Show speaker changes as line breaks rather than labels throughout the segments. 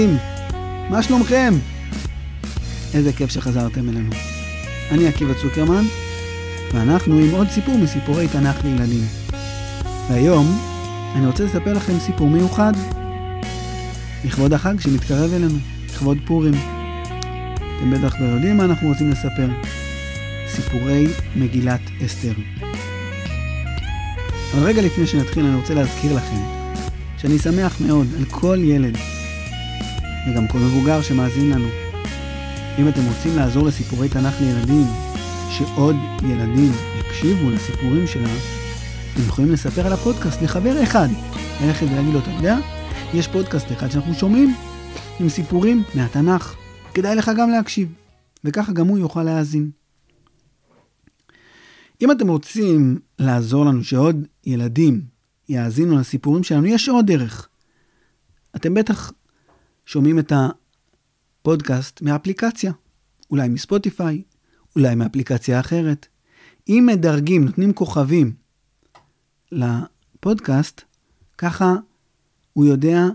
ילדים, מה שלומכם? איזה כיף שחזרתם אלינו. אני עקיבא צוקרמן, ואנחנו עם עוד סיפור מסיפורי תנ"ך לילדים. והיום אני רוצה לספר לכם סיפור מיוחד, לכבוד החג שמתקרב אלינו, לכבוד פורים. אתם בטח כבר יודעים מה אנחנו רוצים לספר. סיפורי מגילת אסתר. אבל רגע לפני שנתחיל אני רוצה להזכיר לכם שאני שמח מאוד על כל ילד וגם כל מבוגר שמאזין לנו. אם אתם רוצים לעזור לסיפורי תנ"ך לילדים, שעוד ילדים יקשיבו לסיפורים שלה, אתם יכולים לספר על הפודקאסט לחבר אחד. ללכת ולהגיד לו, אתה יודע, יש פודקאסט אחד שאנחנו שומעים עם סיפורים מהתנ"ך. כדאי לך גם להקשיב, וככה גם הוא יוכל להאזין. אם אתם רוצים לעזור לנו שעוד ילדים יאזינו לסיפורים שלנו, יש עוד דרך. אתם בטח שומעים את הפודקאסט מאפליקציה, אולי מספוטיפיי, אולי מאפליקציה אחרת. אם מדרגים, נותנים כוכבים לפודקאסט, ככה הוא יודע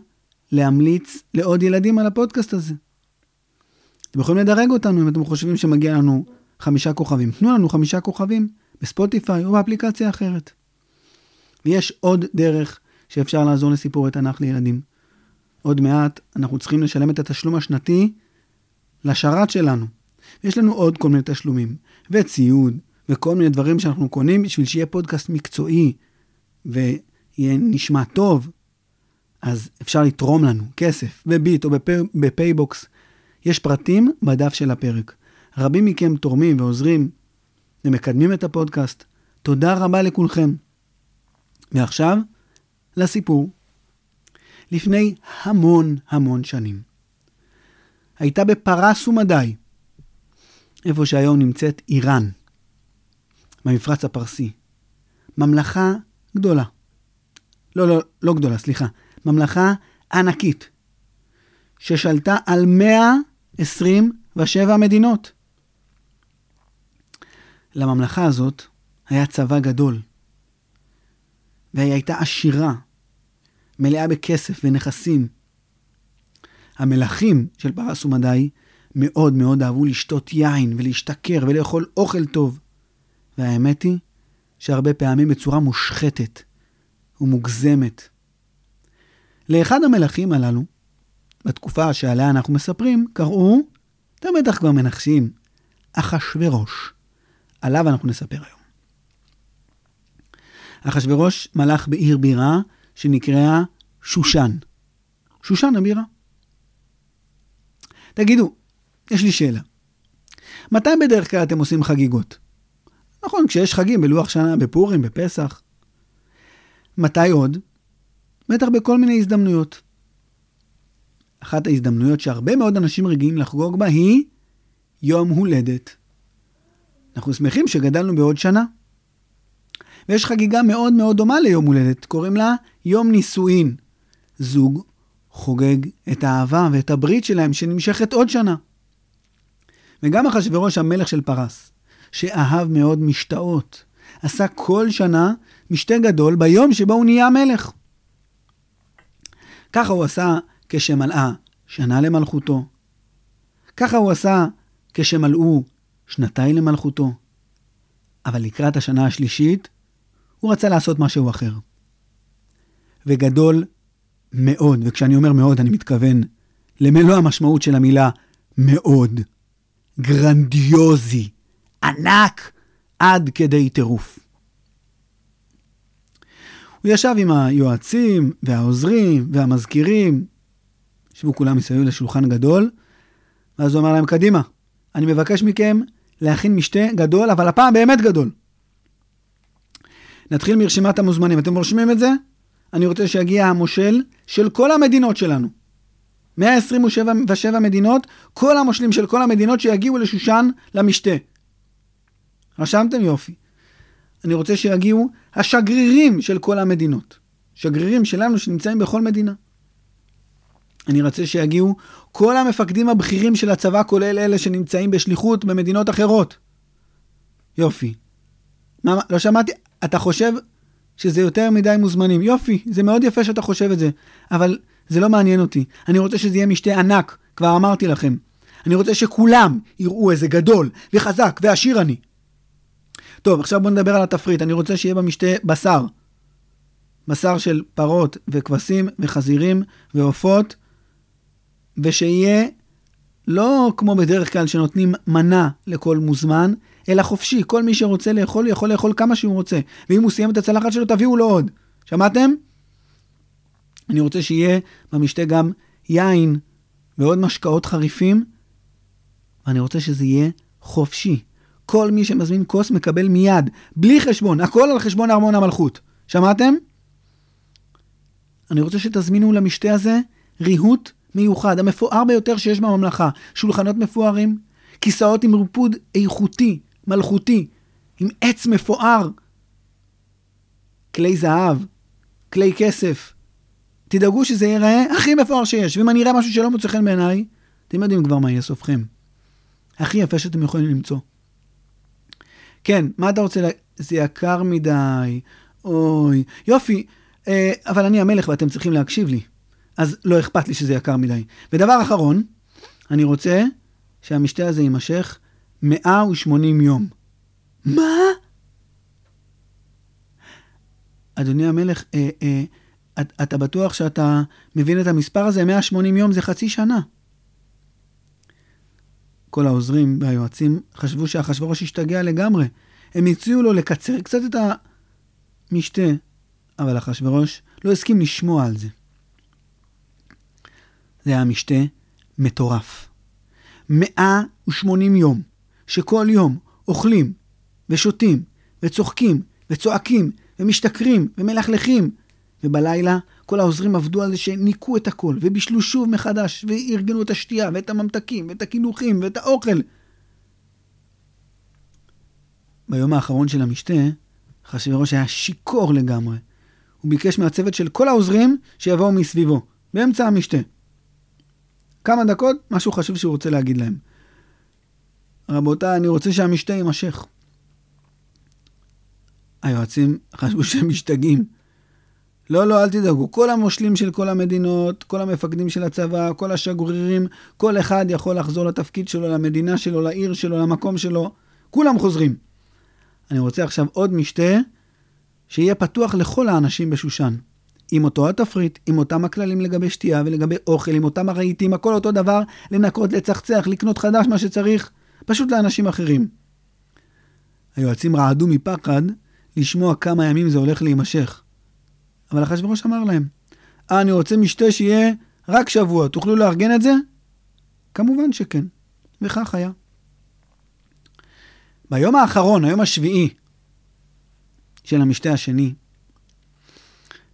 להמליץ לעוד ילדים על הפודקאסט הזה. אתם יכולים לדרג אותנו אם אתם חושבים שמגיע לנו חמישה כוכבים. תנו לנו חמישה כוכבים בספוטיפיי או באפליקציה אחרת. ויש עוד דרך שאפשר לעזור לסיפורי תנ"ך לילדים. עוד מעט אנחנו צריכים לשלם את התשלום השנתי לשרת שלנו. יש לנו עוד כל מיני תשלומים, וציוד, וכל מיני דברים שאנחנו קונים בשביל שיהיה פודקאסט מקצועי ויהיה נשמע טוב. אז אפשר לתרום לנו כסף בביט או בפייבוקס. יש פרטים בדף של הפרק. רבים מכם תורמים ועוזרים ומקדמים את הפודקאסט. תודה רבה לכולכם. ועכשיו, לסיפור. לפני המון המון שנים. הייתה בפרס ומדי, איפה שהיום נמצאת איראן, במפרץ הפרסי. ממלכה גדולה. לא, לא, לא גדולה, סליחה. ממלכה ענקית, ששלטה על 127 מדינות. לממלכה הזאת היה צבא גדול, והיא הייתה עשירה, מלאה בכסף ונכסים. המלכים של פרס ומדי מאוד מאוד אהבו לשתות יין ולהשתכר ולאכול אוכל טוב. והאמת היא שהרבה פעמים בצורה מושחתת ומוגזמת. לאחד המלכים הללו, בתקופה שעליה אנחנו מספרים, קראו, אתם בטח כבר מנחשים, אחשורוש. עליו אנחנו נספר היום. אחשורוש מלך בעיר בירה שנקראה שושן. שושן הבירה. תגידו, יש לי שאלה. מתי בדרך כלל אתם עושים חגיגות? נכון, כשיש חגים בלוח שנה, בפורים, בפסח. מתי עוד? בטח בכל מיני הזדמנויות. אחת ההזדמנויות שהרבה מאוד אנשים רגילים לחגוג בה היא יום הולדת. אנחנו שמחים שגדלנו בעוד שנה. ויש חגיגה מאוד מאוד דומה ליום הולדת, קוראים לה יום נישואין. זוג חוגג את האהבה ואת הברית שלהם שנמשכת עוד שנה. וגם אחשוורוש המלך של פרס, שאהב מאוד משתאות, עשה כל שנה משתה גדול ביום שבו הוא נהיה מלך. ככה הוא עשה כשמלאה שנה למלכותו. ככה הוא עשה כשמלאו שנתיים למלכותו. אבל לקראת השנה השלישית, הוא רצה לעשות משהו אחר. וגדול מאוד, וכשאני אומר מאוד, אני מתכוון למלוא המשמעות של המילה מאוד. גרנדיוזי, ענק, עד כדי טירוף. הוא ישב עם היועצים והעוזרים והמזכירים, ישבו כולם מסביב לשולחן גדול, ואז הוא אמר להם, קדימה, אני מבקש מכם להכין משתה גדול, אבל הפעם באמת גדול. נתחיל מרשימת המוזמנים. אתם רושמים את זה? אני רוצה שיגיע המושל של כל המדינות שלנו. 127 מדינות, כל המושלים של כל המדינות שיגיעו לשושן למשתה. רשמתם? יופי. אני רוצה שיגיעו השגרירים של כל המדינות. שגרירים שלנו שנמצאים בכל מדינה. אני רוצה שיגיעו כל המפקדים הבכירים של הצבא, כולל אלה שנמצאים בשליחות במדינות אחרות. יופי. מה, לא שמעתי, אתה חושב שזה יותר מדי מוזמנים. יופי, זה מאוד יפה שאתה חושב את זה, אבל זה לא מעניין אותי. אני רוצה שזה יהיה משתה ענק, כבר אמרתי לכם. אני רוצה שכולם יראו איזה גדול וחזק ועשיר אני. טוב, עכשיו בואו נדבר על התפריט. אני רוצה שיהיה במשתה בשר. בשר של פרות וכבשים וחזירים ועופות, ושיהיה לא כמו בדרך כלל שנותנים מנה לכל מוזמן, אלא חופשי. כל מי שרוצה לאכול, יכול לאכול כמה שהוא רוצה. ואם הוא סיים את הצלחת שלו, תביאו לו עוד. שמעתם? אני רוצה שיהיה במשתה גם יין ועוד משקאות חריפים, ואני רוצה שזה יהיה חופשי. כל מי שמזמין כוס מקבל מיד, בלי חשבון, הכל על חשבון ארמון המלכות. שמעתם? אני רוצה שתזמינו למשתה הזה ריהוט מיוחד, המפואר ביותר שיש בממלכה. שולחנות מפוארים, כיסאות עם ריפוד איכותי, מלכותי, עם עץ מפואר, כלי זהב, כלי כסף. תדאגו שזה ייראה הכי מפואר שיש, ואם אני אראה משהו שלא מוצא חן בעיניי, אתם יודעים כבר מה יהיה סופכם. הכי יפה שאתם יכולים למצוא. כן, מה אתה רוצה ל... זה יקר מדי, אוי, יופי, אה, אבל אני המלך ואתם צריכים להקשיב לי. אז לא אכפת לי שזה יקר מדי. ודבר אחרון, אני רוצה שהמשתה הזה יימשך 180 יום. מה? אדוני המלך, אה, אה, את, אתה בטוח שאתה מבין את המספר הזה? 180 יום זה חצי שנה. כל העוזרים והיועצים חשבו שאחשוורוש השתגע לגמרי. הם הציעו לו לקצר קצת את המשתה, אבל אחשוורוש לא הסכים לשמוע על זה. זה היה משתה מטורף. 180 יום, שכל יום אוכלים ושותים וצוחקים וצועקים ומשתכרים ומלכלכים, ובלילה כל העוזרים עבדו על זה שניקו את הכל, ובישלו שוב מחדש, וארגנו את השתייה, ואת הממתקים, ואת הקינוחים, ואת האוכל. ביום האחרון של המשתה, אחשוורוש היה שיכור לגמרי. הוא ביקש מהצוות של כל העוזרים שיבואו מסביבו, באמצע המשתה. כמה דקות, משהו חשוב שהוא רוצה להגיד להם. רבותיי, אני רוצה שהמשתה יימשך. היועצים חשבו שהם משתגעים. לא, לא, אל תדאגו. כל המושלים של כל המדינות, כל המפקדים של הצבא, כל השגרירים, כל אחד יכול לחזור לתפקיד שלו, למדינה שלו, לעיר שלו, למקום שלו. כולם חוזרים. אני רוצה עכשיו עוד משתה שיהיה פתוח לכל האנשים בשושן. עם אותו התפריט, עם אותם הכללים לגבי שתייה ולגבי אוכל, עם אותם הרהיטים, הכל אותו דבר, לנקות, לצחצח, לקנות חדש מה שצריך, פשוט לאנשים אחרים. היועצים רעדו מפחד לשמוע כמה ימים זה הולך להימשך. אבל אחשוורוש אמר להם, אה, אני רוצה משתה שיהיה רק שבוע, תוכלו לארגן את זה? כמובן שכן, וכך היה. ביום האחרון, היום השביעי של המשתה השני,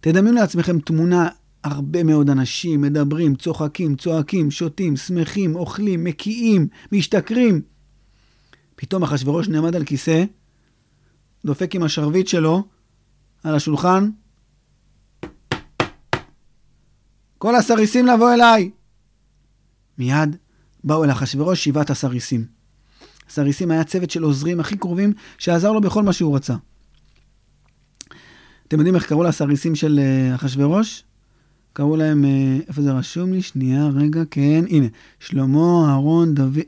תדמיינו לעצמכם תמונה, הרבה מאוד אנשים מדברים, צוחקים, צועקים, שותים, שמחים, אוכלים, מקיאים, משתכרים. פתאום אחשוורוש נעמד על כיסא, דופק עם השרביט שלו על השולחן. כל הסריסים לבוא אליי. מיד באו אל אחשוורוש שבעת הסריסים. הסריסים היה צוות של עוזרים הכי קרובים שעזר לו בכל מה שהוא רצה. אתם יודעים איך קראו לסריסים של אה, אחשוורוש? קראו להם, אה, איפה זה רשום לי? שנייה, רגע, כן, הנה. שלמה, אהרון, דוד...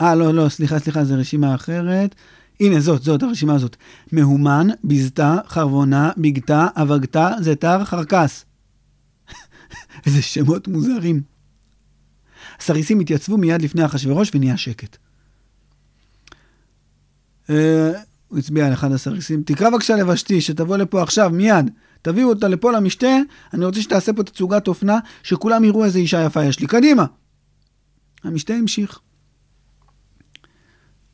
אה, לא, לא, סליחה, סליחה, זו רשימה אחרת. הנה, זאת, זאת, הרשימה הזאת. מהומן, ביזתה, חרבונה, בגתה, אבגתה, זתר, חרקס. איזה שמות מוזרים. הסריסים התייצבו מיד לפני אחשוורוש ונהיה שקט. אה, הוא הצביע על אחד הסריסים, תקרא בבקשה לבשתי, שתבוא לפה עכשיו, מיד. תביאו אותה לפה למשתה, אני רוצה שתעשה פה תצוגת אופנה, שכולם יראו איזה אישה יפה יש לי. קדימה! המשתה המשיך.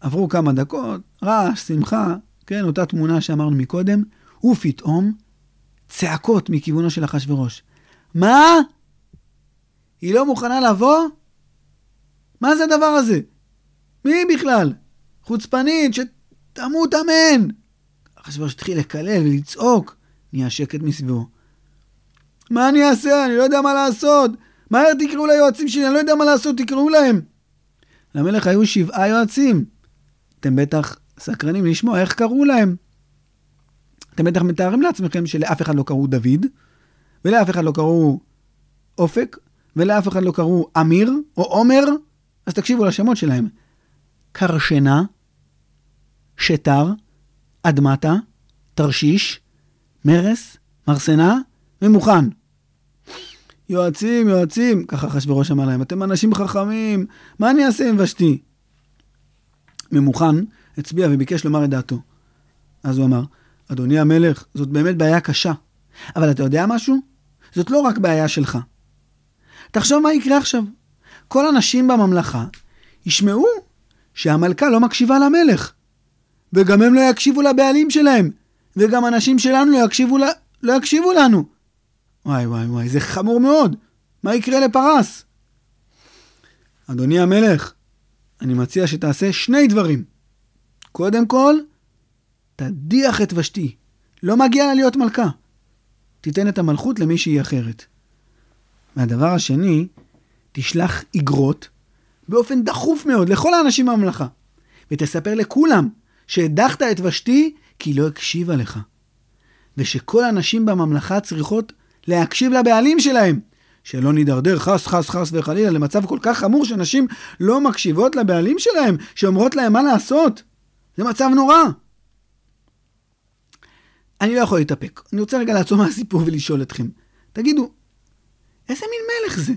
עברו כמה דקות, רעש, שמחה, כן, אותה תמונה שאמרנו מקודם, ופתאום צעקות מכיוונו של אחשוורוש. מה? היא לא מוכנה לבוא? מה זה הדבר הזה? מי בכלל? חוצפנית, שתמות אמן! אחשוורוש התחיל לקלל ולצעוק, נהיה שקט מסביבו. מה אני אעשה? אני לא יודע מה לעשות. מהר תקראו ליועצים שלי, אני לא יודע מה לעשות, תקראו להם. למלך היו שבעה יועצים. אתם בטח סקרנים לשמוע איך קראו להם. אתם בטח מתארים לעצמכם שלאף אחד לא קראו דוד, ולאף אחד לא קראו אופק, ולאף אחד לא קראו אמיר או עומר, אז תקשיבו לשמות שלהם. קרשנה, שטר, אדמתה, תרשיש, מרס, מרסנה ומוכן. יועצים, יועצים, ככה אחשוורוש אמר להם, אתם אנשים חכמים, מה אני אעשה עם ושתי? ממוכן הצביע וביקש לומר את דעתו. אז הוא אמר, אדוני המלך, זאת באמת בעיה קשה. אבל אתה יודע משהו? זאת לא רק בעיה שלך. תחשוב מה יקרה עכשיו. כל הנשים בממלכה ישמעו שהמלכה לא מקשיבה למלך, וגם הם לא יקשיבו לבעלים שלהם, וגם הנשים שלנו לא יקשיבו, לא יקשיבו לנו. וואי וואי וואי, זה חמור מאוד. מה יקרה לפרס? אדוני המלך, אני מציע שתעשה שני דברים. קודם כל, תדיח את ושתי. לא מגיע לה להיות מלכה. תיתן את המלכות למישהי אחרת. והדבר השני, תשלח איגרות באופן דחוף מאוד לכל האנשים בממלכה, ותספר לכולם שהדחת את ושתי כי היא לא הקשיבה לך. ושכל הנשים בממלכה צריכות להקשיב לבעלים שלהם. שלא נידרדר חס חס חס וחלילה למצב כל כך חמור שנשים לא מקשיבות לבעלים שלהם, שאומרות להם מה לעשות. זה מצב נורא. אני לא יכול להתאפק. אני רוצה רגע לעצור מהסיפור ולשאול אתכם. תגידו, איזה מין מלך זה?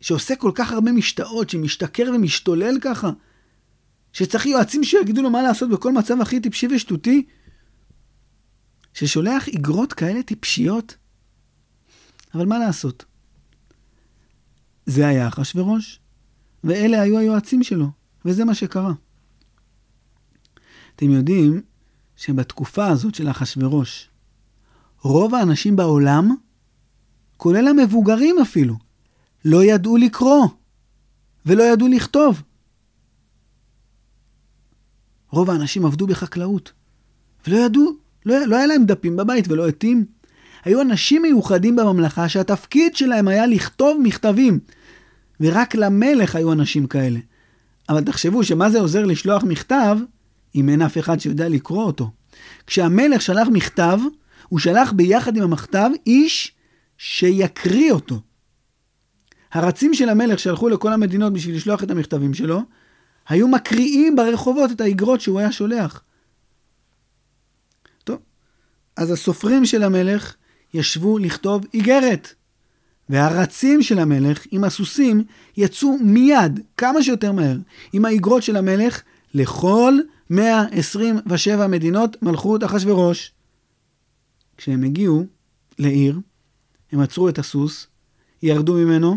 שעושה כל כך הרבה משתאות, שמשתכר ומשתולל ככה? שצריך יועצים שיגידו לו מה לעשות בכל מצב הכי טיפשי ושטותי? ששולח איגרות כאלה טיפשיות? אבל מה לעשות? זה היה אחשורוש, ואלה היו היועצים שלו, וזה מה שקרה. אתם יודעים שבתקופה הזאת של אחשורוש, רוב האנשים בעולם, כולל המבוגרים אפילו, לא ידעו לקרוא ולא ידעו לכתוב. רוב האנשים עבדו בחקלאות, ולא ידעו, לא, לא היה להם דפים בבית ולא עטים. היו אנשים מיוחדים בממלכה שהתפקיד שלהם היה לכתוב מכתבים, ורק למלך היו אנשים כאלה. אבל תחשבו שמה זה עוזר לשלוח מכתב אם אין אף אחד שיודע לקרוא אותו. כשהמלך שלח מכתב, הוא שלח ביחד עם המכתב איש שיקריא אותו. הרצים של המלך שהלכו לכל המדינות בשביל לשלוח את המכתבים שלו, היו מקריאים ברחובות את האגרות שהוא היה שולח. טוב, אז הסופרים של המלך ישבו לכתוב איגרת. והרצים של המלך עם הסוסים יצאו מיד, כמה שיותר מהר, עם האגרות של המלך לכל 127 מדינות מלכות אחשורוש. כשהם הגיעו לעיר, הם עצרו את הסוס, ירדו ממנו,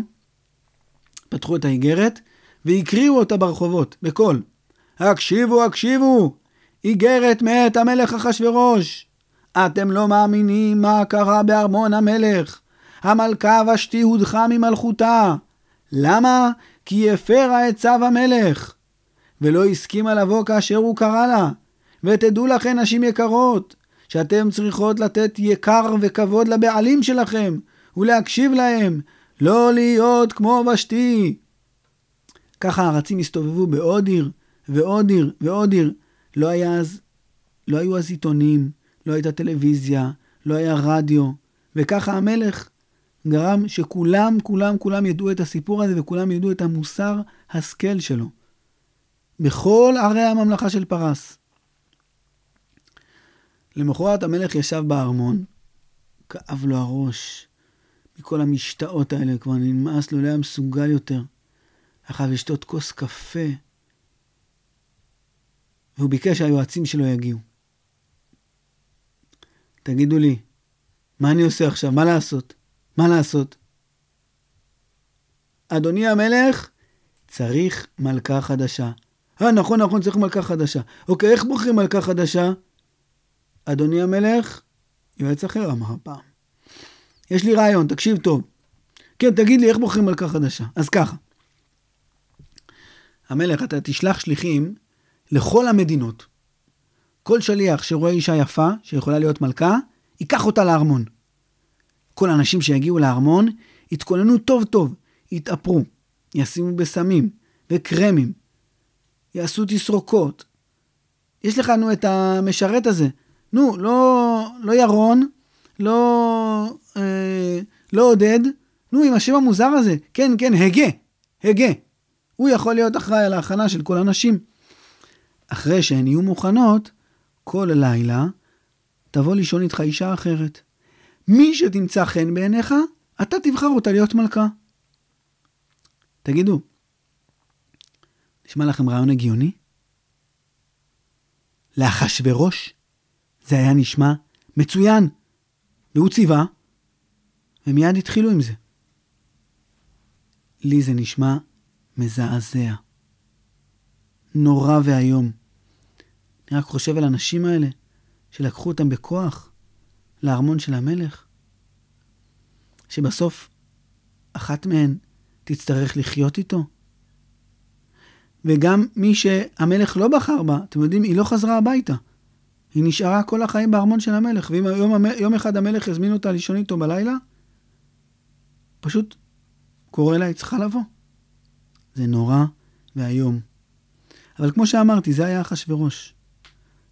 פתחו את האיגרת, והקריאו אותה ברחובות, בקול. הקשיבו, הקשיבו! איגרת מאת המלך אחשורוש! אתם לא מאמינים מה קרה בארמון המלך. המלכה ושתי הודחה ממלכותה. למה? כי הפרה את צו המלך. ולא הסכימה לבוא כאשר הוא קרא לה. ותדעו לכן, נשים יקרות, שאתם צריכות לתת יקר וכבוד לבעלים שלכם, ולהקשיב להם, לא להיות כמו ושתי. ככה הארצים הסתובבו בעוד עיר, ועוד עיר, ועוד עיר. לא היה אז, לא היו אז עיתונים, לא הייתה טלוויזיה, לא היה רדיו, וככה המלך גרם שכולם, כולם, כולם ידעו את הסיפור הזה, וכולם ידעו את המוסר השכל שלו. בכל ערי הממלכה של פרס. למחרת המלך ישב בארמון, כאב לו הראש מכל המשתאות האלה, כבר נמאס לו, לא היה מסוגל יותר. אחר לשתות כוס קפה, והוא ביקש שהיועצים שלו יגיעו. תגידו לי, מה אני עושה עכשיו? מה לעשות? מה לעשות? אדוני המלך, צריך מלכה חדשה. אה, נכון, נכון, צריך מלכה חדשה. אוקיי, איך בוחרים מלכה חדשה? אדוני המלך, יועץ אחר אמר הפעם. יש לי רעיון, תקשיב טוב. כן, תגיד לי, איך בוחרים מלכה חדשה? אז ככה. המלך, אתה תשלח שליחים לכל המדינות. כל שליח שרואה אישה יפה, שיכולה להיות מלכה, ייקח אותה לארמון. כל האנשים שיגיעו לארמון, יתכוננו טוב טוב, יתאפרו, ישימו בסמים וקרמים, יעשו תסרוקות. יש לך, נו, את המשרת הזה. נו, לא, לא ירון, לא אה, לא עודד, נו, עם השם המוזר הזה, כן, כן, הגה, הגה. הוא יכול להיות אחראי על ההכנה של כל הנשים. אחרי שהן יהיו מוכנות, כל לילה תבוא לישון איתך אישה אחרת. מי שתמצא חן בעיניך, אתה תבחר אותה להיות מלכה. תגידו, נשמע לכם רעיון הגיוני? לאחשוורוש זה היה נשמע מצוין, והוא ציווה, ומיד התחילו עם זה. לי זה נשמע מזעזע. נורא ואיום. אני רק חושב על הנשים האלה, שלקחו אותם בכוח לארמון של המלך, שבסוף אחת מהן תצטרך לחיות איתו. וגם מי שהמלך לא בחר בה, אתם יודעים, היא לא חזרה הביתה. היא נשארה כל החיים בארמון של המלך, ואם יום, יום אחד המלך יזמין אותה לישון איתו בלילה, פשוט קורא לה, היא צריכה לבוא. זה נורא ואיום. אבל כמו שאמרתי, זה היה אחשוורוש.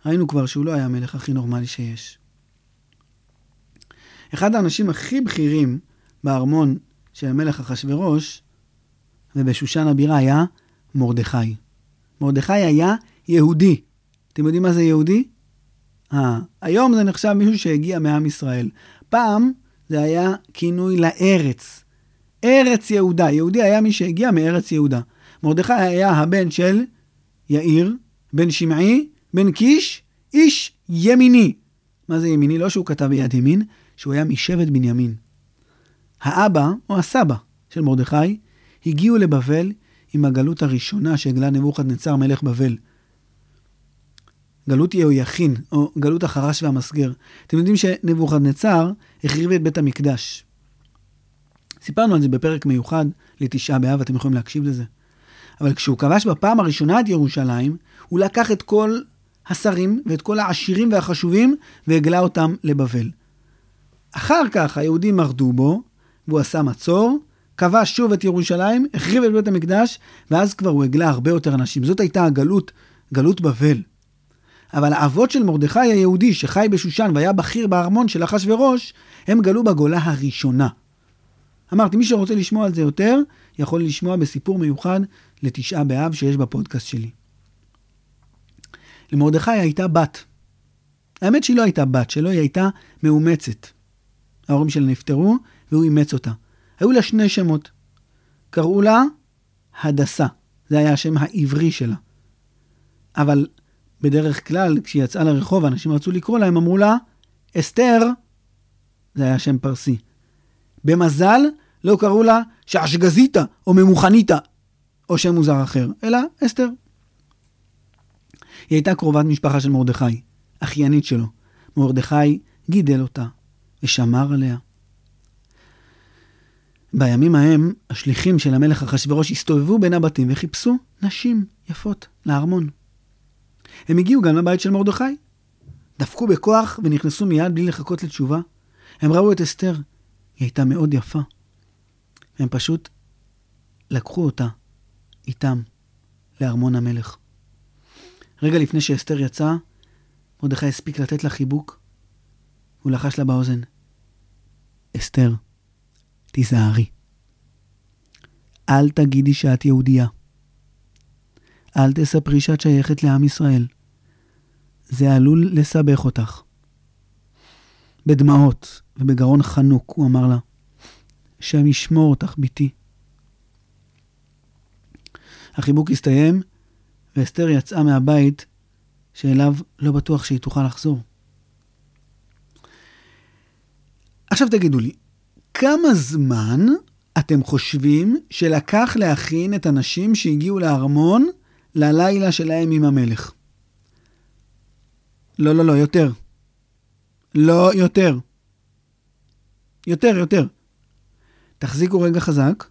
ראינו כבר שהוא לא היה המלך הכי נורמלי שיש. אחד האנשים הכי בכירים בארמון של המלך אחשוורוש, ובשושן הבירה היה מרדכי. מרדכי היה יהודי. אתם יודעים מה זה יהודי? אה, היום זה נחשב מישהו שהגיע מעם ישראל. פעם זה היה כינוי לארץ. ארץ יהודה. יהודי היה מי שהגיע מארץ יהודה. מרדכי היה הבן של יאיר, בן שמעי, בן קיש, איש ימיני. מה זה ימיני? לא שהוא כתב ביד ימין, שהוא היה משבט בנימין. האבא, או הסבא של מרדכי, הגיעו לבבל עם הגלות הראשונה שהגלה נבוכדנצר מלך בבל. גלות יהויכין, או גלות החרש והמסגר. אתם יודעים שנבוכדנצר החריב את בית המקדש. סיפרנו על זה בפרק מיוחד לתשעה באב, אתם יכולים להקשיב לזה. אבל כשהוא כבש בפעם הראשונה את ירושלים, הוא לקח את כל השרים ואת כל העשירים והחשובים והגלה אותם לבבל. אחר כך היהודים מרדו בו, והוא עשה מצור, כבש שוב את ירושלים, החריב את בית המקדש, ואז כבר הוא הגלה הרבה יותר אנשים. זאת הייתה הגלות, גלות בבל. אבל האבות של מרדכי היהודי, שחי בשושן והיה בכיר בארמון של אחשורוש, הם גלו בגולה הראשונה. אמרתי, מי שרוצה לשמוע על זה יותר, יכול לשמוע בסיפור מיוחד לתשעה באב שיש בפודקאסט שלי. למרדכי הייתה בת. האמת שהיא לא הייתה בת שלו, היא הייתה מאומצת. ההורים שלה נפטרו, והוא אימץ אותה. היו לה שני שמות. קראו לה הדסה, זה היה השם העברי שלה. אבל בדרך כלל, כשהיא יצאה לרחוב, אנשים רצו לקרוא לה, הם אמרו לה, אסתר, זה היה שם פרסי. במזל, לא קראו לה שעשגזיתא או ממוכניתא, או שם מוזר אחר, אלא אסתר. היא הייתה קרובת משפחה של מרדכי, אחיינית שלו. מרדכי גידל אותה ושמר עליה. בימים ההם, השליחים של המלך אחשוורוש הסתובבו בין הבתים וחיפשו נשים יפות לארמון. הם הגיעו גם לבית של מרדכי. דפקו בכוח ונכנסו מיד בלי לחכות לתשובה. הם ראו את אסתר, היא הייתה מאוד יפה. הם פשוט לקחו אותה איתם לארמון המלך. רגע לפני שאסתר יצאה, מרדכי הספיק לתת לה חיבוק. הוא לחש לה באוזן, אסתר, תיזהרי. אל תגידי שאת יהודייה. אל תספרי שאת שייכת לעם ישראל. זה עלול לסבך אותך. בדמעות ובגרון חנוק הוא אמר לה, השם ישמור אותך, בתי. החיבוק הסתיים, ואסתר יצאה מהבית שאליו לא בטוח שהיא תוכל לחזור. עכשיו תגידו לי, כמה זמן אתם חושבים שלקח להכין את הנשים שהגיעו לארמון ללילה שלהם עם המלך? לא, לא, לא, יותר. לא, יותר. יותר, יותר. תחזיקו רגע חזק.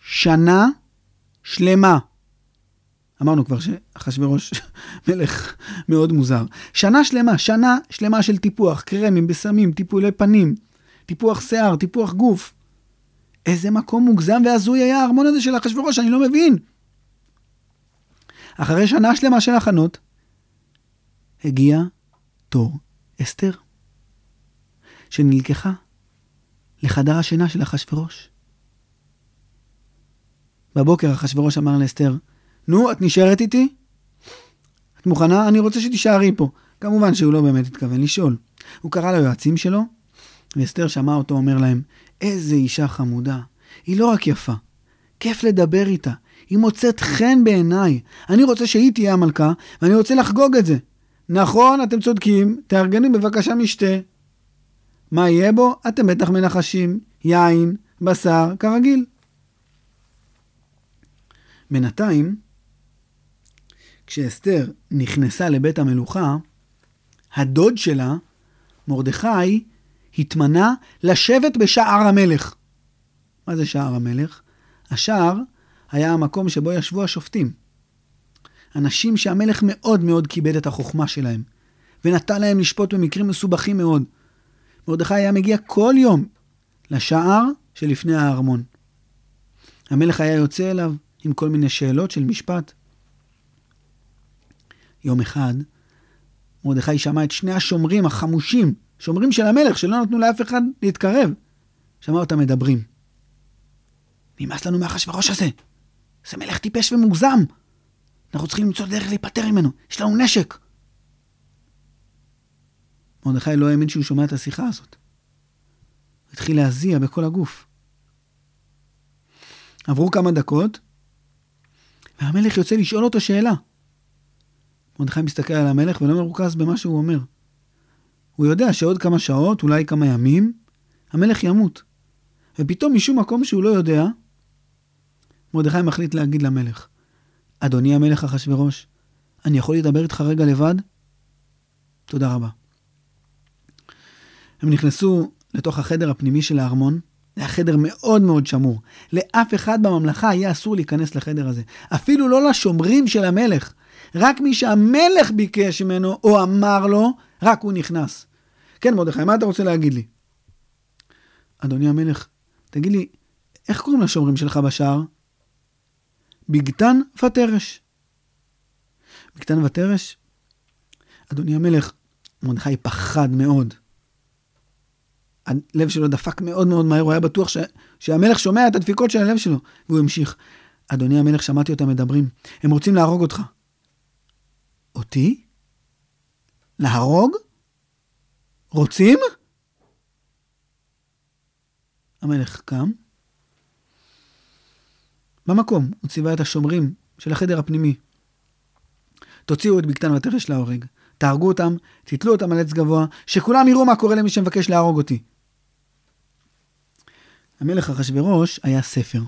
שנה שלמה. אמרנו כבר שאחשוורוש מלך מאוד מוזר. שנה שלמה, שנה שלמה של טיפוח, קרמים, בשמים, טיפולי פנים, טיפוח שיער, טיפוח גוף. איזה מקום מוגזם והזוי היה הארמון הזה של אחשוורוש, אני לא מבין. אחרי שנה שלמה של הכנות, הגיע תור אסתר, שנלקחה לחדר השינה של אחשורוש. בבוקר אחשורוש אמר לאסתר, נו, את נשארת איתי? את מוכנה? אני רוצה שתישארי פה. כמובן שהוא לא באמת התכוון לשאול. הוא קרא ליועצים שלו, ואסתר שמעה אותו אומר להם, איזה אישה חמודה. היא לא רק יפה, כיף לדבר איתה. היא מוצאת חן בעיניי. אני רוצה שהיא תהיה המלכה, ואני רוצה לחגוג את זה. נכון, אתם צודקים, תארגנו בבקשה משתה. מה יהיה בו? אתם בטח מנחשים. יין, בשר, כרגיל. בינתיים, כשאסתר נכנסה לבית המלוכה, הדוד שלה, מרדכי, התמנה לשבת בשער המלך. מה זה שער המלך? השער היה המקום שבו ישבו השופטים. אנשים שהמלך מאוד מאוד כיבד את החוכמה שלהם, ונתן להם לשפוט במקרים מסובכים מאוד. מרדכי היה מגיע כל יום לשער שלפני הארמון. המלך היה יוצא אליו עם כל מיני שאלות של משפט. יום אחד, מרדכי שמע את שני השומרים החמושים, שומרים של המלך, שלא נתנו לאף אחד להתקרב. שמע אותם מדברים. נמאס לנו מאחשוורוש הזה. זה מלך טיפש ומוגזם. אנחנו צריכים למצוא דרך להיפטר ממנו. יש לנו נשק. מרדכי לא האמין שהוא שומע את השיחה הזאת. הוא התחיל להזיע בכל הגוף. עברו כמה דקות, והמלך יוצא לשאול אותו שאלה. מרדכי מסתכל על המלך ולא מרוכז במה שהוא אומר. הוא יודע שעוד כמה שעות, אולי כמה ימים, המלך ימות. ופתאום משום מקום שהוא לא יודע, מרדכי מחליט להגיד למלך, אדוני המלך אחשורוש, אני יכול לדבר איתך רגע לבד? תודה רבה. הם נכנסו לתוך החדר הפנימי של הארמון, זה היה חדר מאוד מאוד שמור. לאף אחד בממלכה היה אסור להיכנס לחדר הזה. אפילו לא לשומרים של המלך. רק מי שהמלך ביקש ממנו או אמר לו, רק הוא נכנס. כן, מרדכי, מה אתה רוצה להגיד לי? אדוני המלך, תגיד לי, איך קוראים לשומרים שלך בשער? בגתן ותרש. בגתן ותרש? אדוני המלך, מרדכי פחד מאוד. הלב שלו דפק מאוד מאוד מהר, הוא היה בטוח ש... שהמלך שומע את הדפיקות של הלב שלו. והוא המשיך, אדוני המלך, שמעתי אותם מדברים, הם רוצים להרוג אותך. אותי? להרוג? רוצים? המלך קם. במקום, הוא ציווה את השומרים של החדר הפנימי. תוציאו את בגתן ותרש להורג. תהרגו אותם, תתלו אותם על עץ גבוה, שכולם יראו מה קורה למי שמבקש להרוג אותי. המלך אחשורוש היה ספר.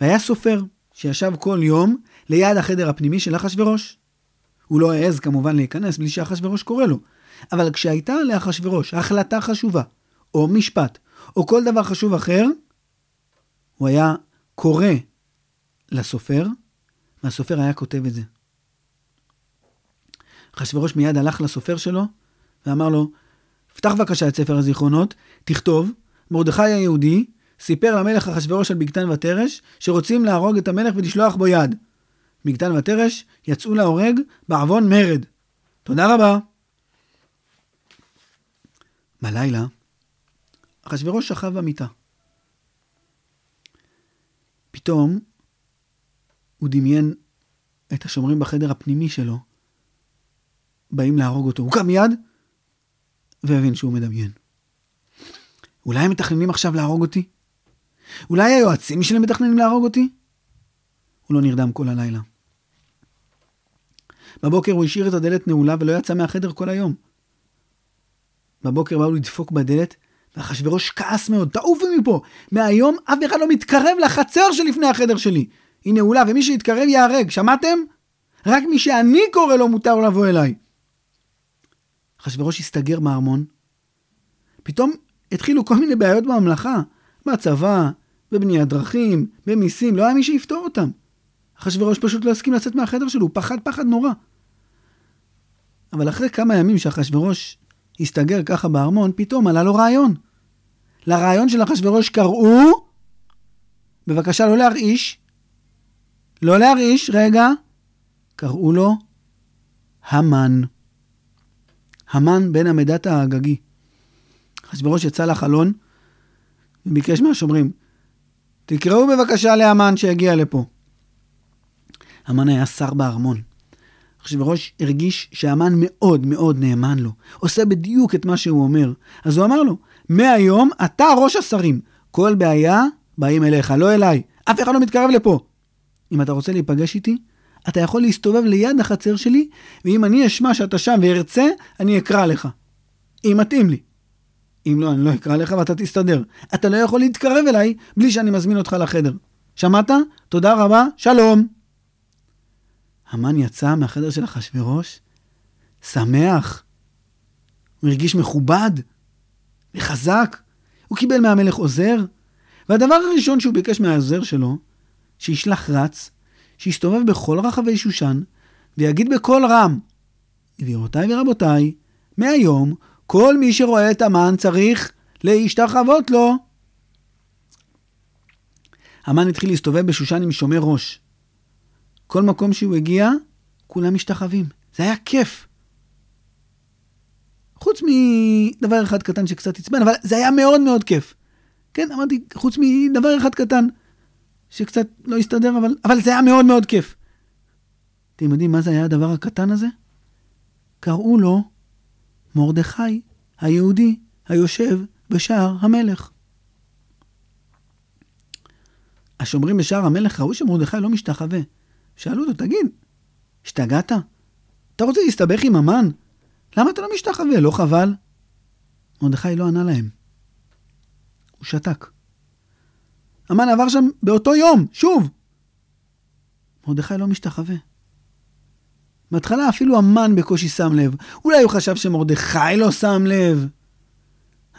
והיה סופר שישב כל יום ליד החדר הפנימי של אחשורוש. הוא לא העז כמובן להיכנס בלי שאחשורוש קורא לו. אבל כשהייתה לאחשורוש החלטה חשובה, או משפט, או כל דבר חשוב אחר, הוא היה קורא לסופר, והסופר היה כותב את זה. אחשורוש מיד הלך לסופר שלו ואמר לו, פתח בבקשה את ספר הזיכרונות, תכתוב, מרדכי היהודי סיפר למלך אחשורוש על בגתן ותרש, שרוצים להרוג את המלך ולשלוח בו יד. בגתן ותרש יצאו להורג בעוון מרד. תודה רבה. בלילה, אחשורוש שכב במיטה. פתאום הוא דמיין את השומרים בחדר הפנימי שלו, באים להרוג אותו. הוא קם מיד והבין שהוא מדמיין. אולי הם מתכננים עכשיו להרוג אותי? אולי היועצים שלי מתכננים להרוג אותי? הוא לא נרדם כל הלילה. בבוקר הוא השאיר את הדלת נעולה ולא יצא מהחדר כל היום. בבוקר באו לדפוק בדלת, ואחשוורוש כעס מאוד, תעופו מפה! מהיום אף אחד לא מתקרב לחצר שלפני החדר שלי. היא נעולה, ומי שיתקרב ייהרג, שמעתם? רק מי שאני קורא לו מותר לבוא אליי. אחשוורוש הסתגר בארמון. פתאום התחילו כל מיני בעיות בממלכה, בצבא, בבניית דרכים, במיסים, לא היה מי שיפתור אותם. אחשוורוש פשוט לא הסכים לצאת מהחדר שלו, הוא פחד פחד נורא. אבל אחרי כמה ימים שאחשוורוש הסתגר ככה בארמון, פתאום עלה לו רעיון. לרעיון של אחשוורוש קראו, בבקשה לא להרעיש, לא להרעיש, רגע, קראו לו המן. המן בן המדת האגגי. אחשוורוש יצא לחלון וביקש מהשומרים, תקראו בבקשה לאמן שיגיע לפה. המן היה שר בארמון. אחשוורוש הרגיש שהמן מאוד מאוד נאמן לו, עושה בדיוק את מה שהוא אומר. אז הוא אמר לו, מהיום אתה ראש השרים, כל בעיה באים אליך, לא אליי. אף אחד לא מתקרב לפה. אם אתה רוצה להיפגש איתי, אתה יכול להסתובב ליד החצר שלי, ואם אני אשמע שאתה שם וארצה, אני אקרא לך. אם מתאים לי. אם לא, אני לא אקרא לך ואתה תסתדר. אתה לא יכול להתקרב אליי בלי שאני מזמין אותך לחדר. שמעת? תודה רבה, שלום. המן יצא מהחדר של אחשוורוש, שמח. הוא הרגיש מכובד וחזק. הוא קיבל מהמלך עוזר, והדבר הראשון שהוא ביקש מהעוזר שלו, שישלח רץ, שיסתובב בכל רחבי שושן, ויגיד בקול רם, גבירותיי ורבותיי, מהיום כל מי שרואה את המן צריך להשתחוות לו. המן התחיל להסתובב בשושן עם שומר ראש. כל מקום שהוא הגיע, כולם משתחווים. זה היה כיף. חוץ מדבר אחד קטן שקצת עצבן, אבל זה היה מאוד מאוד כיף. כן, אמרתי, חוץ מדבר אחד קטן, שקצת לא הסתדר, אבל, אבל זה היה מאוד מאוד כיף. אתם יודעים מה זה היה הדבר הקטן הזה? קראו לו מרדכי היהודי היושב בשער המלך. השומרים בשער המלך ראו שמרדכי לא משתחווה. שאלו אותו, תגיד, השתגעת? אתה רוצה להסתבך עם המן? למה אתה לא משתחווה? לא חבל? מרדכי לא ענה להם. הוא שתק. המן עבר שם באותו יום, שוב. מרדכי לא משתחווה. בהתחלה אפילו המן בקושי שם לב. אולי הוא חשב שמרדכי לא שם לב.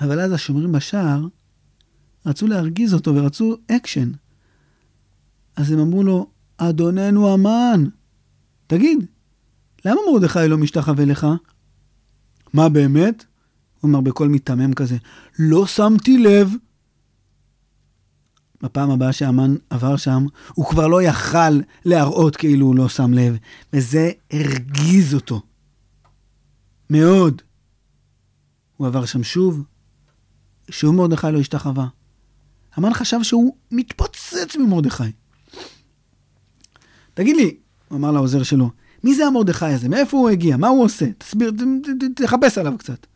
אבל אז השומרים בשער רצו להרגיז אותו ורצו אקשן. אז הם אמרו לו, אדוננו המן, תגיד, למה מרדכי לא משתחווה לך? מה באמת? הוא אמר בקול מיתמם כזה, לא שמתי לב. בפעם הבאה שהמן עבר שם, הוא כבר לא יכל להראות כאילו הוא לא שם לב, וזה הרגיז אותו. מאוד. הוא עבר שם שוב, שוב מרדכי לא השתחווה. המן חשב שהוא מתפוצץ ממרדכי. תגיד לי, הוא אמר לעוזר שלו, מי זה המרדכי הזה? מאיפה הוא הגיע? מה הוא עושה? תסביר, תחפש עליו קצת.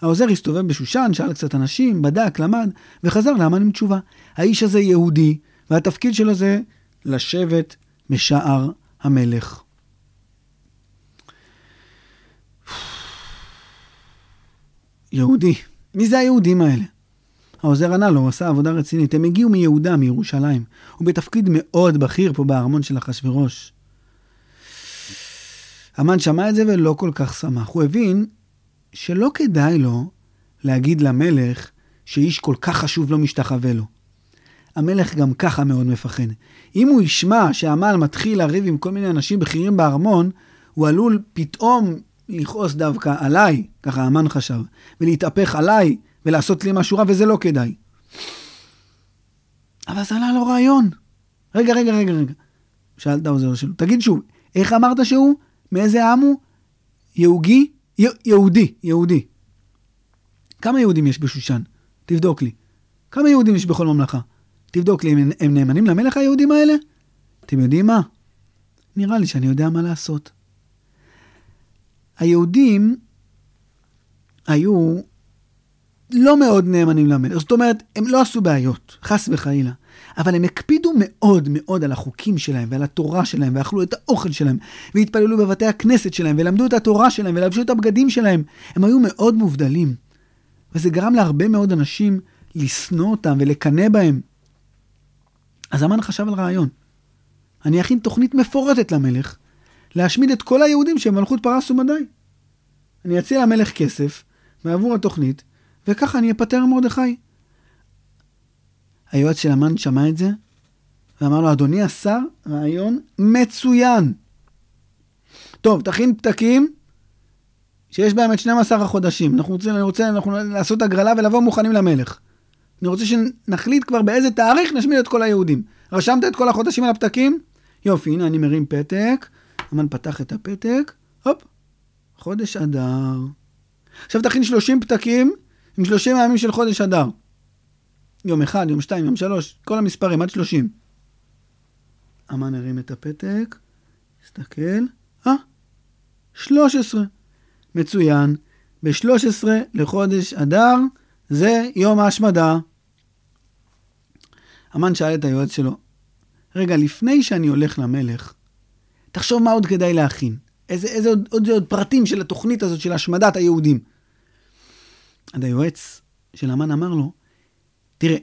העוזר הסתובב בשושן, שאל קצת אנשים, בדק, למד, וחזר לאמן עם תשובה. האיש הזה יהודי, והתפקיד שלו זה לשבת בשער המלך. יהודי. מי זה היהודים האלה? העוזר ענה לו, הוא עשה עבודה רצינית. הם הגיעו מיהודה, מירושלים. הוא בתפקיד מאוד בכיר פה בארמון של אחשוורוש. המן שמע את זה ולא כל כך שמח. הוא הבין שלא כדאי לו להגיד למלך שאיש כל כך חשוב לא משתחווה לו. המלך גם ככה מאוד מפחד. אם הוא ישמע שהמן מתחיל לריב עם כל מיני אנשים בכירים בארמון, הוא עלול פתאום לכעוס דווקא עליי, ככה המן חשב, ולהתהפך עליי ולעשות לי משהו רע, וזה לא כדאי. אבל זה עלה לו רעיון. רגע, רגע, רגע, רגע. שאל את העוזר שלו, תגיד שוב, איך אמרת שהוא? מאיזה עם הוא? יהוגי? י- יהודי, יהודי. כמה יהודים יש בשושן? תבדוק לי. כמה יהודים יש בכל ממלכה? תבדוק לי, הם, הם נאמנים למלך היהודים האלה? אתם יודעים מה? נראה לי שאני יודע מה לעשות. היהודים היו לא מאוד נאמנים למלך. זאת אומרת, הם לא עשו בעיות, חס וחלילה. אבל הם הקפידו מאוד מאוד על החוקים שלהם ועל התורה שלהם, ואכלו את האוכל שלהם, והתפללו בבתי הכנסת שלהם, ולמדו את התורה שלהם, ולבשו את הבגדים שלהם. הם היו מאוד מובדלים. וזה גרם להרבה מאוד אנשים לשנוא אותם ולקנא בהם. אז המן חשב על רעיון. אני אכין תוכנית מפורטת למלך, להשמיד את כל היהודים שהם מלכות פרס ומדי. אני אציע למלך כסף מעבור התוכנית, וככה אני אפטר מרדכי. היועץ של המן שמע את זה, ואמר לו, אדוני השר, רעיון מצוין. טוב, תכין פתקים שיש בהם את 12 החודשים. אנחנו רוצים, אני רוצה, אנחנו לעשות הגרלה ולבוא מוכנים למלך. אני רוצה שנחליט כבר באיזה תאריך נשמיד את כל היהודים. רשמת את כל החודשים על הפתקים? יופי, הנה אני מרים פתק. המן פתח את הפתק, הופ, חודש אדר. עכשיו תכין 30 פתקים עם 30 הימים של חודש אדר. יום אחד, יום שתיים, יום שלוש, כל המספרים, עד שלושים. המן הרים את הפתק, הסתכל, אה, שלוש עשרה. מצוין, ב-13 לחודש אדר זה יום ההשמדה. המן שאל את היועץ שלו, רגע, לפני שאני הולך למלך, תחשוב מה עוד כדאי להכין. איזה, איזה עוד, עוד, עוד פרטים של התוכנית הזאת של השמדת היהודים. אז היועץ של המן אמר לו, תראה,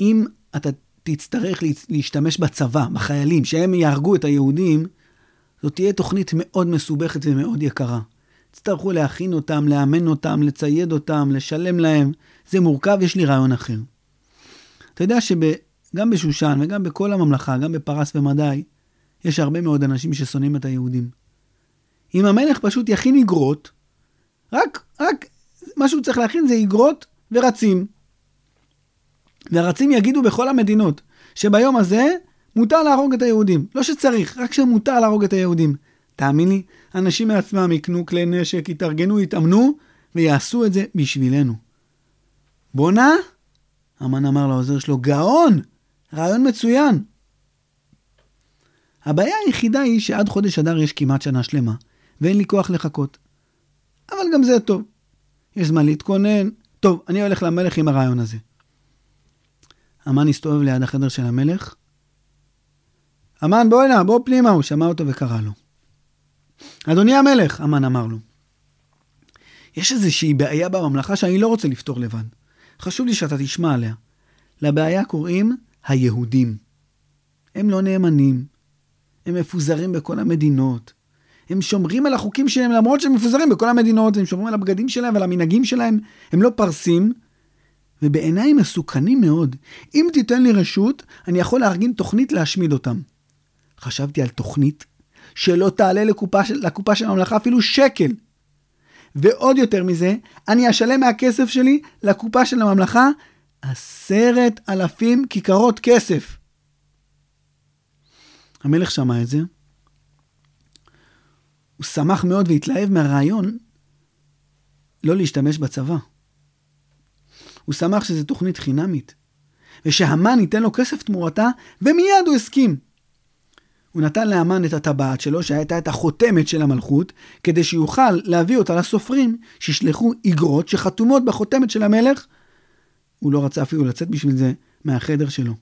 אם אתה תצטרך להשתמש בצבא, בחיילים, שהם יהרגו את היהודים, זאת תהיה תוכנית מאוד מסובכת ומאוד יקרה. תצטרכו להכין אותם, לאמן אותם, לצייד אותם, לשלם להם. זה מורכב, יש לי רעיון אחר. אתה יודע שגם בשושן וגם בכל הממלכה, גם בפרס ומדי, יש הרבה מאוד אנשים ששונאים את היהודים. אם המלך פשוט יכין איגרות, רק, רק מה שהוא צריך להכין זה איגרות ורצים. והרצים יגידו בכל המדינות שביום הזה מותר להרוג את היהודים. לא שצריך, רק שמותר להרוג את היהודים. תאמין לי, אנשים מעצמם יקנו כלי נשק, יתארגנו, יתאמנו, ויעשו את זה בשבילנו. בואנה, המן אמר לעוזר שלו, גאון, רעיון מצוין. הבעיה היחידה היא שעד חודש אדר יש כמעט שנה שלמה, ואין לי כוח לחכות. אבל גם זה טוב. יש זמן להתכונן. טוב, אני הולך למלך עם הרעיון הזה. המן הסתובב ליד החדר של המלך. המן, בוא הנה, בוא פנימה, הוא שמע אותו וקרא לו. אדוני המלך, המן אמר לו, יש איזושהי בעיה בממלכה שאני לא רוצה לפתור לבד. חשוב לי שאתה תשמע עליה. לבעיה קוראים היהודים. הם לא נאמנים, הם מפוזרים בכל המדינות. הם שומרים על החוקים שלהם למרות שהם מפוזרים בכל המדינות, הם שומרים על הבגדים שלהם ועל המנהגים שלהם, הם לא פרסים, ובעיניי הם מסוכנים מאוד. אם תיתן לי רשות, אני יכול לארגן תוכנית להשמיד אותם. חשבתי על תוכנית שלא תעלה לקופה לקופה של הממלכה אפילו שקל. ועוד יותר מזה, אני אשלם מהכסף שלי לקופה של הממלכה עשרת אלפים כיכרות כסף. המלך שמע את זה, הוא שמח מאוד והתלהב מהרעיון לא להשתמש בצבא. הוא שמח שזו תוכנית חינמית, ושהמן ייתן לו כסף תמורתה, ומיד הוא הסכים. הוא נתן לאמן את הטבעת שלו, שהייתה את החותמת של המלכות, כדי שיוכל להביא אותה לסופרים, שישלחו איגרות שחתומות בחותמת של המלך. הוא לא רצה אפילו לצאת בשביל זה מהחדר שלו.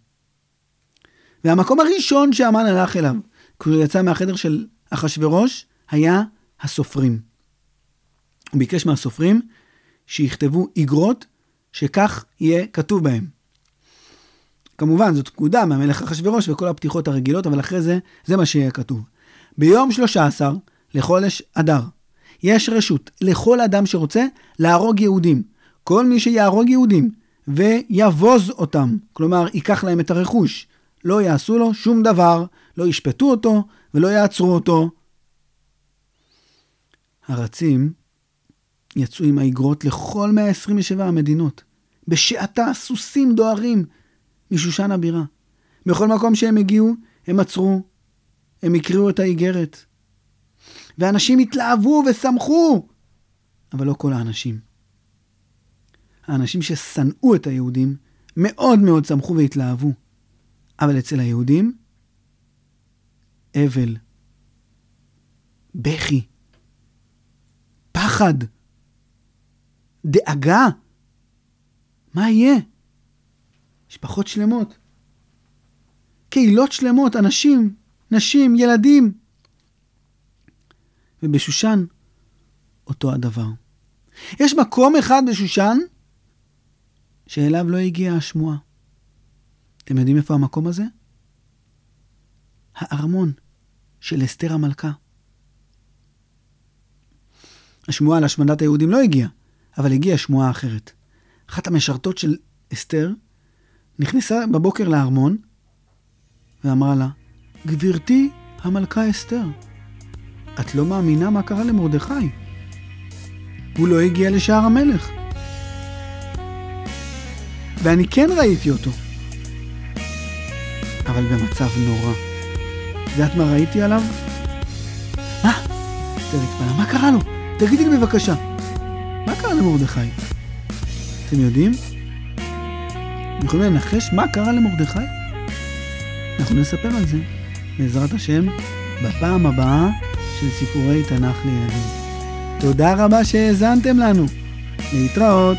והמקום הראשון שהמן הלך אליו, כשהוא יצא מהחדר של אחשורוש, היה הסופרים. הוא ביקש מהסופרים שיכתבו איגרות שכך יהיה כתוב בהם. כמובן, זאת פקודה מהמלך אחשורוש וכל הפתיחות הרגילות, אבל אחרי זה, זה מה שיהיה כתוב. ביום 13 לחודש אדר, יש רשות לכל אדם שרוצה להרוג יהודים. כל מי שיהרוג יהודים ויבוז אותם, כלומר, ייקח להם את הרכוש, לא יעשו לו שום דבר, לא ישפטו אותו ולא יעצרו אותו. הרצים יצאו עם האגרות לכל 127 המדינות. בשעתה סוסים דוהרים משושן הבירה. בכל מקום שהם הגיעו, הם עצרו, הם הקריאו את האיגרת. ואנשים התלהבו ושמחו, אבל לא כל האנשים. האנשים ששנאו את היהודים מאוד מאוד שמחו והתלהבו. אבל אצל היהודים, אבל, בכי, פחד, דאגה. מה יהיה? משפחות שלמות, קהילות שלמות, אנשים, נשים, ילדים. ובשושן, אותו הדבר. יש מקום אחד בשושן שאליו לא הגיעה השמועה. אתם יודעים איפה המקום הזה? הארמון של אסתר המלכה. השמועה על השמדת היהודים לא הגיעה, אבל הגיעה שמועה אחרת. אחת המשרתות של אסתר נכנסה בבוקר לארמון ואמרה לה, גברתי המלכה אסתר, את לא מאמינה מה קרה למרדכי. הוא לא הגיע לשער המלך. ואני כן ראיתי אותו. אבל במצב נורא. את יודעת מה ראיתי עליו? מה? אסתר התפלאה, מה קרה לו? תגידי לי בבקשה. מה קרה למרדכי? אתם יודעים? אתם יכולים לנחש מה קרה למרדכי? אנחנו נספר על זה, בעזרת השם, בפעם הבאה של סיפורי תנ"ך לילדים. תודה רבה שהאזנתם לנו. להתראות.